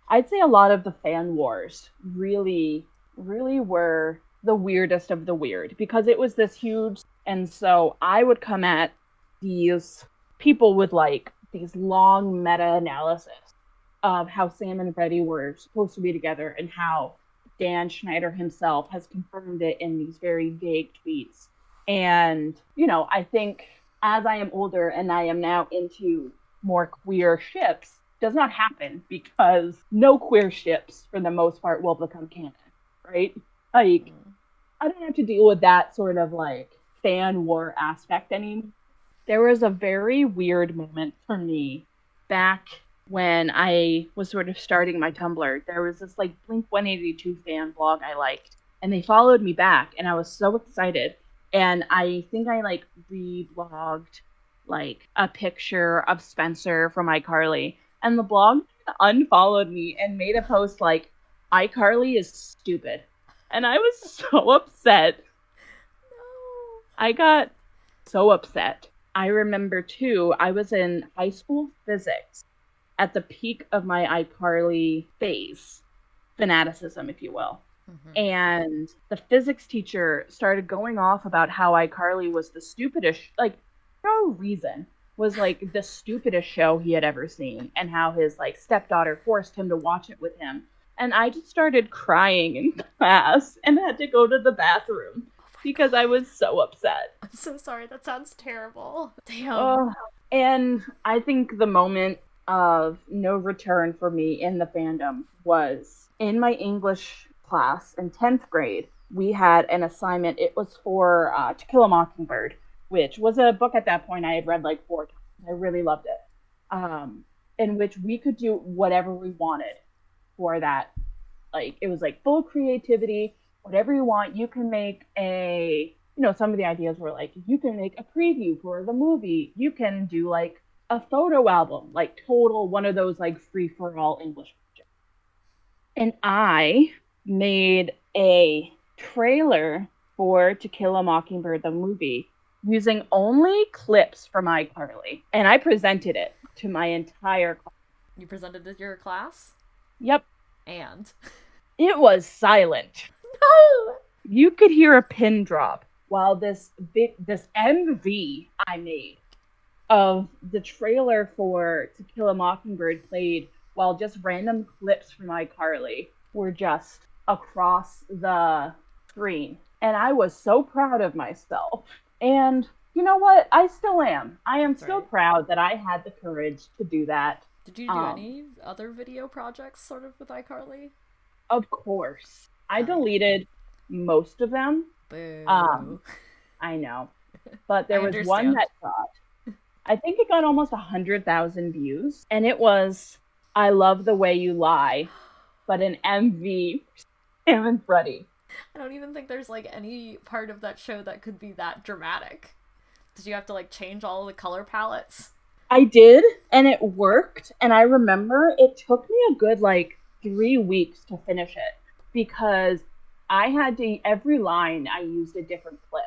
I'd say a lot of the fan wars really really were the weirdest of the weird because it was this huge and so I would come at these people with like these long meta analysis of how Sam and Freddie were supposed to be together and how Dan Schneider himself has confirmed it in these very vague tweets. And, you know, I think as I am older and I am now into more queer ships, does not happen because no queer ships, for the most part, will become canon, right? Like. I don't have to deal with that sort of like fan war aspect anymore. There was a very weird moment for me back when I was sort of starting my Tumblr. There was this like Blink 182 fan blog I liked, and they followed me back, and I was so excited. And I think I like reblogged like a picture of Spencer from iCarly, and the blog unfollowed me and made a post like, iCarly is stupid. And I was so upset. I got so upset. I remember too, I was in high school physics at the peak of my iCarly phase, fanaticism, if you will. Mhm. And the physics teacher started going off about how iCarly was the stupidest, like, no reason, was like the stupidest show he had ever seen, and how his like stepdaughter forced him to watch it with him. and I just started crying in class and had to go to the bathroom because I was so upset. I'm so sorry. That sounds terrible. Damn. Oh, and I think the moment of no return for me in the fandom was in my English class in 10th grade. We had an assignment. It was for uh, To Kill a Mockingbird, which was a book at that point I had read like four times. I really loved it. Um, in which we could do whatever we wanted for that. Like, it was like full creativity, whatever you want. You can make a you know, some of the ideas were like you can make a preview for the movie. You can do like a photo album, like total one of those like free for all English projects. And I made a trailer for To Kill a Mockingbird the movie using only clips from iCarly, and I presented it to my entire class. You presented it to your class? Yep, And. it was silent. No! you could hear a pin drop while this this MV I made of the trailer for To Kill a Mockingbird played while just random clips from iCarly were just across the screen. And I was so proud of myself. And you know what? I still am. I am That's still right. proud that I had the courage to do that. Did you do Um, any other video projects sort of with iCarly? Of course. I deleted most of them Boo. Um, I know. But there I was one that got, I think it got almost a 100,000 views. And it was, I love the way you lie, but an MV Sam and Freddie. I don't even think there's like any part of that show that could be that dramatic. Did you have to like change all the color palettes? I did, and it worked. And I remember it took me a good like three weeks to finish it because I had to, every line I used a different clip.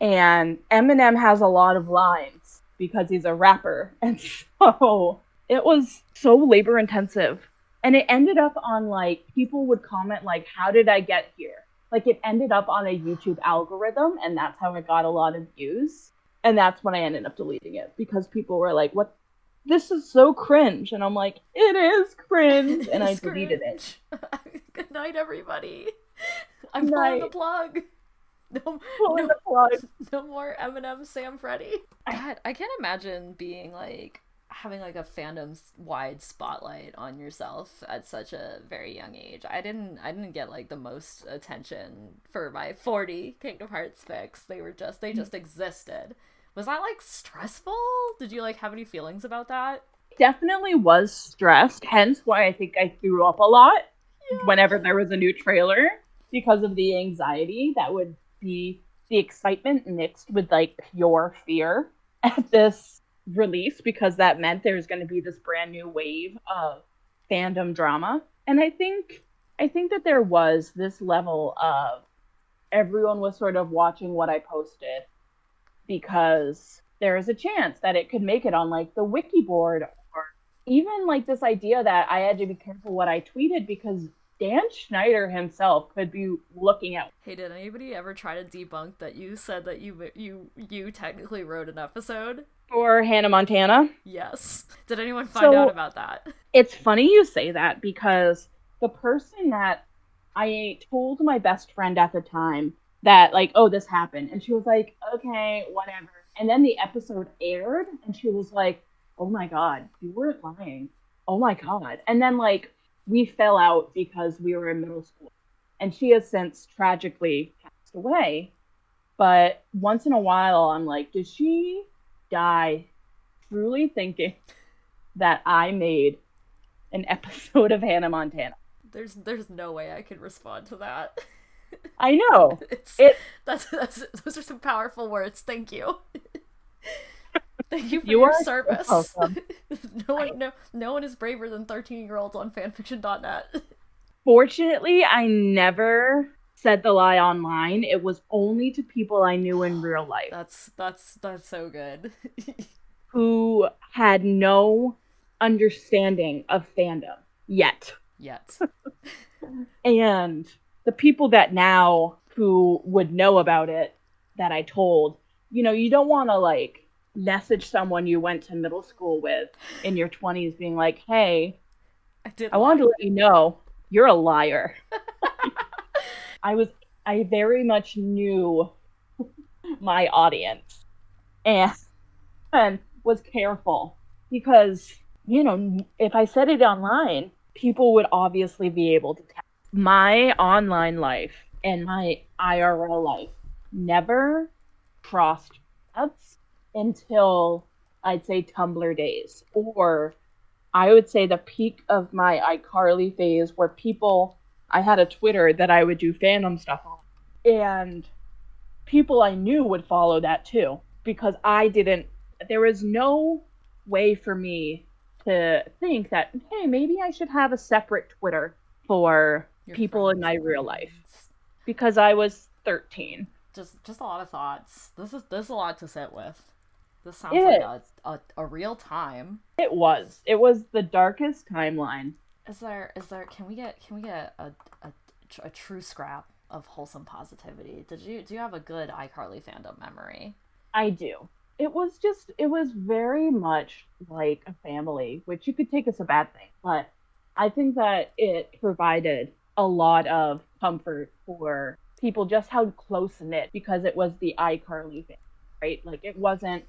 And Eminem has a lot of lines because he's a rapper. And so it was so labor intensive. And it ended up on like, people would comment, like, how did I get here? Like, it ended up on a YouTube algorithm, and that's how it got a lot of views. And that's when I ended up deleting it because people were like, what? This is so cringe. And I'm like, it is cringe. And I It's deleted it. Good night, everybody. I'm pulling the plug. No, Pulling no, the plug. no more Eminem, Sam, Freddie. God, I can't imagine being like having like a fandom wide spotlight on yourself at such a very young age. I didn't I didn't get like the most attention for my 40 Kingdom Hearts fics. They were just they mm. just existed. Was that like stressful? Did you like have any feelings about that? definitely was stressed, hence why I think I threw up a lot whenever there was a new trailer because of the anxiety that would be the excitement mixed with like pure fear at this release because that meant there's going to be this brand new wave of fandom drama. And I think I think that there was this level of everyone was sort of watching what I posted because there is a chance that it could make it on like the wiki board or even like this idea that I had to be careful what I tweeted because Dan Schneider himself could be looking at Hey, did anybody ever try to debunk that you said that you you you technically wrote an episode? for Hannah Montana. Yes. Did anyone find So- out about that? It's funny you say that because the person that I told my best friend at the time that like, oh, this happened, and she was like, okay, whatever. And then the episode aired, and she was like, oh my god, you weren't lying. Oh my god. And then like we fell out because we were in middle school, and she has since tragically passed away. But once in a while, I'm like, does she die truly thinking that I made an episode of Hannah Montana? There's there's no way I could respond to that. I know. It's It that's, that's those are some powerful words. Thank you. Thank you for You your so service. no one no no one is braver than 13 year olds on fanfiction.net. fortunately I never said the lie online. It was only to people I knew in real life That's that's that's so good. who had no understanding of fandom yet. Yet. And the people that now who would know about it that I told, you know, you don't want to like message someone you went to middle school with in your 20s being like, "Hey, I did I wanted to let you know you're a liar. I was I very much knew my audience and and was careful because you know if I said it online, people would obviously be able to tell. My online life and my IRL life never crossed paths until I'd say Tumblr days or I would say the peak of my iCarly phase where people I had a Twitter that I would do fandom stuff on. And people I knew would follow that too because I didn't there was no way for me to think that hey, maybe I should have a separate Twitter for Your people in my real life because I was 13. Just just a lot of thoughts. This is this is a lot to sit with. This sounds It like a, a a real time. It was. It was the darkest timeline. Is there is there can we get can we get a a, a true scrap of wholesome positivity? Did you do you have a good iCarly fandom memory? I do. It was just, it was very much like a family, which you could take as a bad thing. But I think that it provided a lot of comfort for people just how close knit because it was the iCarly thing, right? Like it wasn't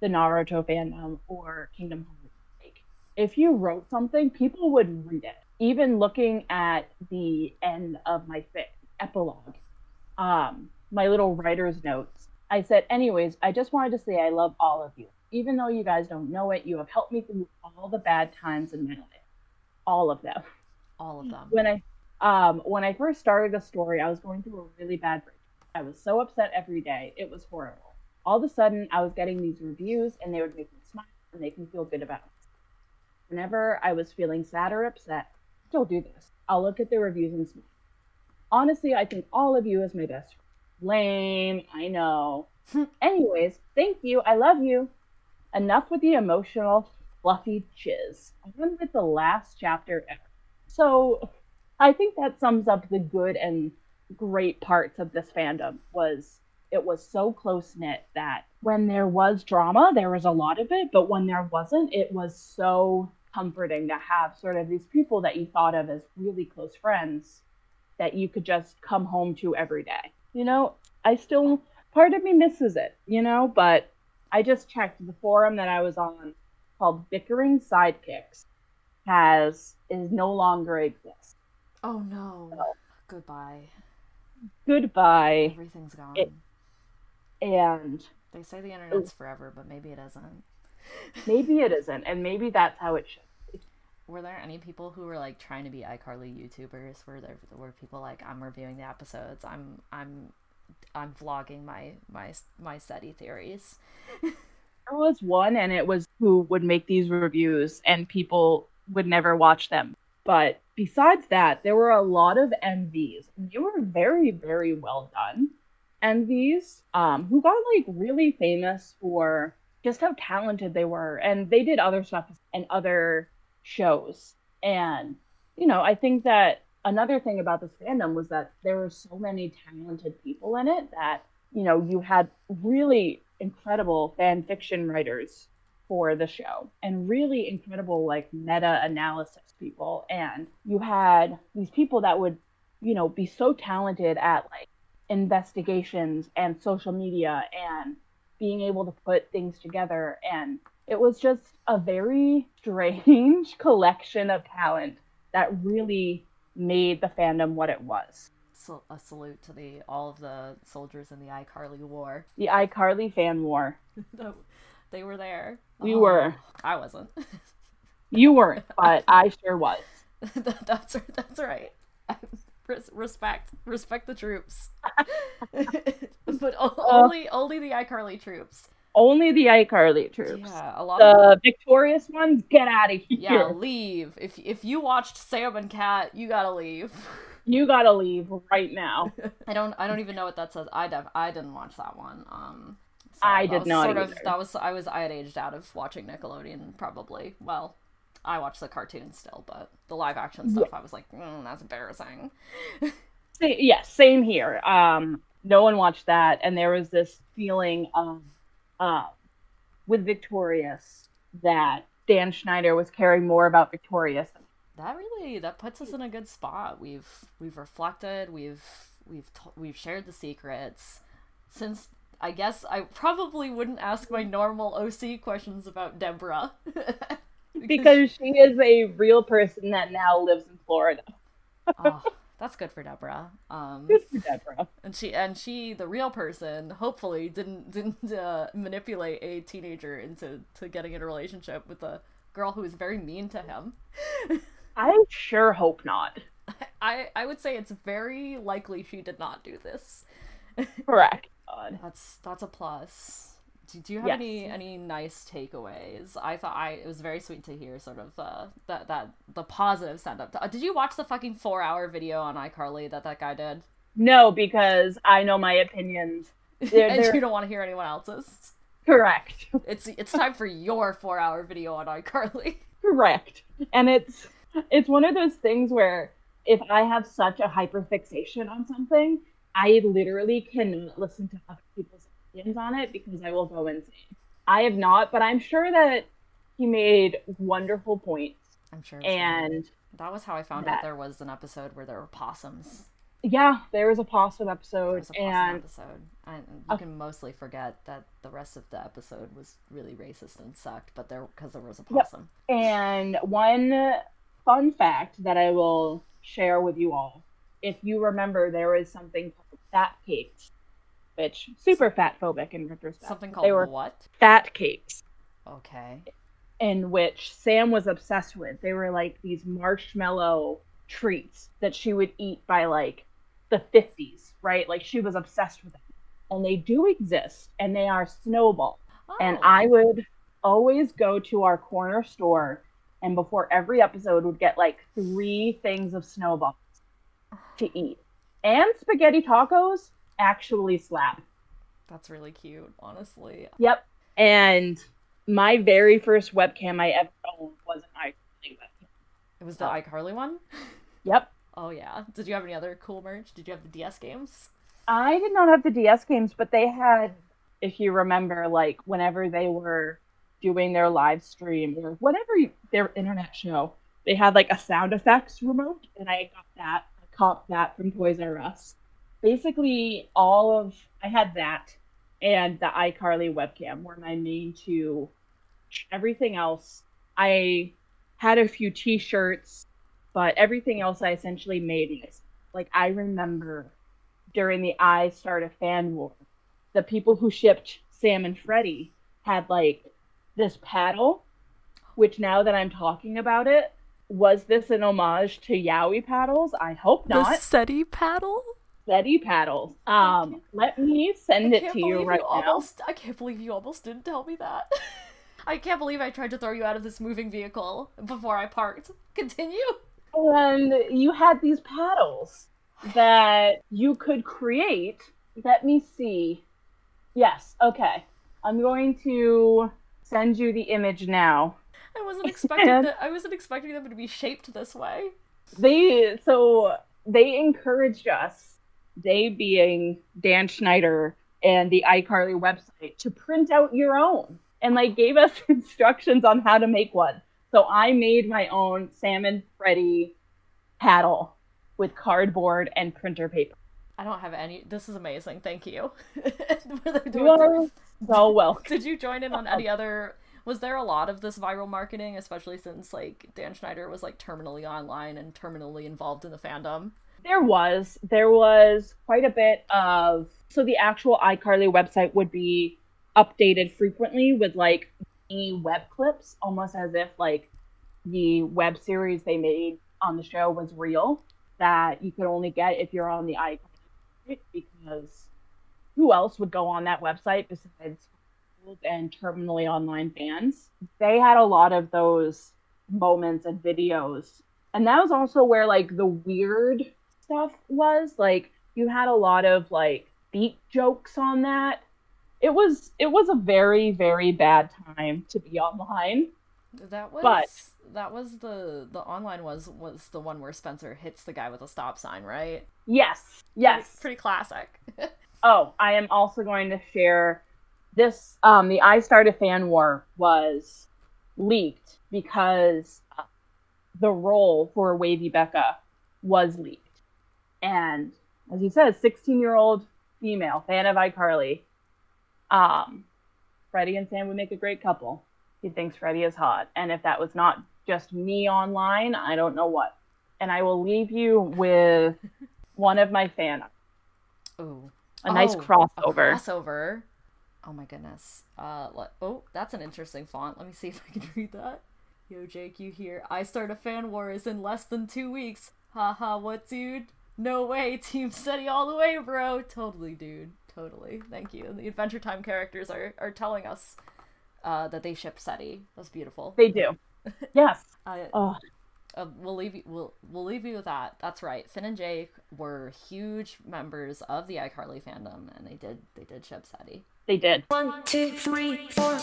the Naruto fandom or Kingdom Hearts. Like, if you wrote something, people would read it. Even looking at the end of my fic epilogue, um, my little writer's notes, I said, anyways, I just wanted to say I love all of you. Even though you guys don't know it, you have helped me through all the bad times in my life. All of them. All of them. When I um when I first started the story, I was going through a really bad break. I was so upset every day. It was horrible. All of a sudden, I was getting these reviews and they would make me smile and make me feel good about it. Whenever I was feeling sad or upset, still do this. I'll look at the reviews and smile. Honestly, I think all of you is my best friend. Lame, I know. Anyways, thank you. I love you. Enough with the emotional, fluffy chiz. On with the last chapter ever. So, I think that sums up the good and great parts of this fandom. Was it was so close knit that when there was drama, there was a lot of it, but when there wasn't, it was so comforting to have sort of these people that you thought of as really close friends that you could just come home to every day. You know, I still part of me misses it, you know, but I just checked the forum that I was on called Bickering Sidekicks has is no longer exists. Oh no. Goodbye. Goodbye. Everything's gone. It- And they say the internet's forever, but maybe it isn't. maybe it isn't, and maybe that's how it should. Were there any people who were like trying to be iCarly YouTubers? Were there were people like I'm reviewing the episodes, I'm I'm I'm vlogging my my my Seddie theories. There was one, and it was who would make these reviews, and people would never watch them. But besides that, there were a lot of MVs. and They were very, very well done. MVs, um, who got like really famous for just how talented they were, and they did other stuff and other shows. And you know, I think that another thing about this fandom was that there were so many talented people in it that you know you had really incredible fan fiction writers for the show and really incredible like meta analysis people and you had these people that would you know be so talented at like investigations and social media and being able to put things together and it was just a very strange collection of talent that really made the fandom what it was So a salute to the all of the soldiers in the iCarly war. the iCarly fan war. they were there. We Oh, were. I wasn't. You weren't, but I sure was. That's that's right. Res- respect respect the troops. but o- only only the iCarly troops. Only the iCarly troops. Yeah, a lot of The victorious ones, get out of here. yeah, leave. If if you watched Sam and Cat, you gotta leave. You gotta leave right now. I don't I don't even know what that says. I def- I didn't watch that one. Um so I did was not Sort of that was I was I had aged out of watching Nickelodeon probably. Well, I watched the cartoons still, but the live action stuff I was like, mm, that's embarrassing. Yes, same here. Um, no one watched that, and there was this feeling of, uh, with Victorious that Dan Schneider was caring more about Victorious. that really that puts us in a good spot. We've we've reflected. We've we've t- we've shared the secrets. Since I guess I probably wouldn't ask my normal OC questions about Deborah. because she is a real person that now lives in Florida. oh, that's good for Deborah. Um, Good for Deborah. and she and she, the real person, hopefully didn't didn't uh, manipulate a teenager into to getting in a relationship with a girl who is very mean to him. I sure hope not. I I would say it's very likely she did not do this. Correct. God. That's that's a plus. Do, do you have Yes. any any nice takeaways? I thought I it was very sweet to hear sort of uh, that that the positive send up. Uh, did you watch the fucking four hour video on iCarly that that guy did? No, because I know my opinions. They're, and they're you don't want to hear anyone else's. correct. It's it's time for your four hour video on iCarly. correct. And it's it's one of those things where if I have such a hyperfixation on something, I literally cannot listen to other people's opinions on it because I will go insane. I have not, but I'm sure that he made wonderful points. I'm sure. And that was how I found that- out there was an episode where there were possums. yeah, there was a possum There episode, was a possum and episode. And you Uh, can mostly forget that the rest of the episode was really racist and sucked, but there because there was a Yep. possum. And one fun fact that I will share with you all. If you remember, there was something called fat cakes, which super fat phobic in retrospect. Something called They were what? fat cakes, Okay. in which Sam was obsessed with. They were like these marshmallow treats that she would eat by like the 50s, right? Like she was obsessed with them. And they do exist, and they are snowballs. and Oh. I would always go to our corner store and before every episode would get like three things of snowballs to eat. And spaghetti tacos actually slap. That's really cute, honestly. Yep. And my very first webcam I ever owned was an iCarly webcam. It was the iCarly one. Yep. Oh yeah. Did you have any other cool merch? Did you have the DS games? I did not have the DS games, but they had, if you remember, like whenever they were doing their live stream or whatever you, their internet show, they had like a sound effects remote, and I got that. I copped that from Toys R Us. Basically, all of I had that and the iCarly webcam were my main two. Everything else, I had a few T-shirts, but everything else I essentially made. Like I remember during the iStart a Fan War, the people who shipped Sam and Freddie had like this paddle, which now that I'm talking about it, was this an homage to yaoi paddles? I hope not. The Seddie paddle? Seddie paddles. Um, let me send I it to you right you now. almost I can't believe you almost didn't tell me that. I can't believe I tried to throw you out of this moving vehicle before I parked. Continue. And you had these paddles that you could create. Let me see. Yes, okay. I'm going to send you the image now. I wasn't expecting that I wasn't expecting them to be shaped this way. they so they encouraged us they being dan schneider and the icarly website to print out your own and like gave us instructions on how to make one so i made my own salmon freddy paddle with cardboard and printer paper I don't have any this is amazing, thank you. you are so welcome Did you join in on any other? Was there a lot of this viral marketing, especially since like Dan Schneider was like terminally online and terminally involved in the fandom? There was. There was quite a bit of. So the actual iCarly website would be updated frequently with like the web clips, almost as if like the web series they made on the show was real that you could only get if you're on the iCarly website, because who else would go on that website besides and terminally online fans? They had a lot of those moments and videos and that was also where like the weird stuff was like you had a lot of like beat jokes on that it was it was a very very bad time to be online That was But- that was the the online was was the one where Spencer hits the guy with a stop sign, right? yes yes Pretty, pretty classic. oh i am also going to share this um the i started fan war was leaked because uh, the role for Wavy Becca was leaked. And as you said, 16 year old female fan of iCarly. Um, Freddie and Sam would make a great couple. He thinks Freddie is hot. And if that was not just me online, I don't know what. And I will leave you with one of my fan Ooh. a nice Oh, crossover. A crossover. Oh my goodness. Uh, le- oh, that's an interesting font. Let me see if I can read that. Yo, Jake, you here? I start a fan wars in less than two weeks. Haha, what, dude? No way, Team Seddie all the way, bro. Totally, dude. Totally. Thank you. And the Adventure Time characters are, are telling us uh, that they ship Seddie. That's beautiful. They do. Yes. I, Oh, uh, we'll leave you. We'll we'll leave you with that. That's right. Finn and Jake were huge members of the iCarly fandom, and they did they did ship Seddie. they did. One, two, three, four.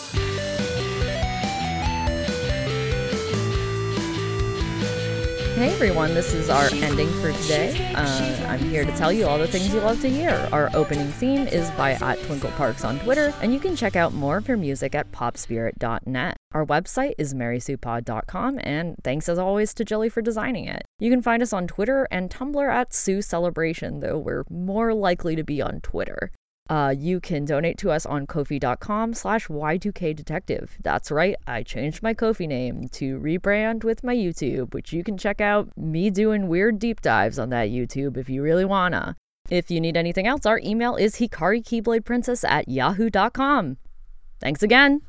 Hey everyone, this is our ending for today. Uh, I'm here to tell you all the things you love to hear. Our opening theme is by at Twinkle Parks on Twitter, and you can check out more of her music at popspirit.net. Our website is marysupod.com, and thanks as always to Jilly for designing it. You can find us on Twitter and Tumblr at Sue Celebration, though we're more likely to be on Twitter. Uh, you can donate to us on kofi.com slash y2k detective. That's right, I changed my Kofi name to rebrand with my YouTube, which you can check out me doing weird deep dives on that YouTube if you really wanna. If you need anything else, our email is hikari at yahoo.com. Thanks again.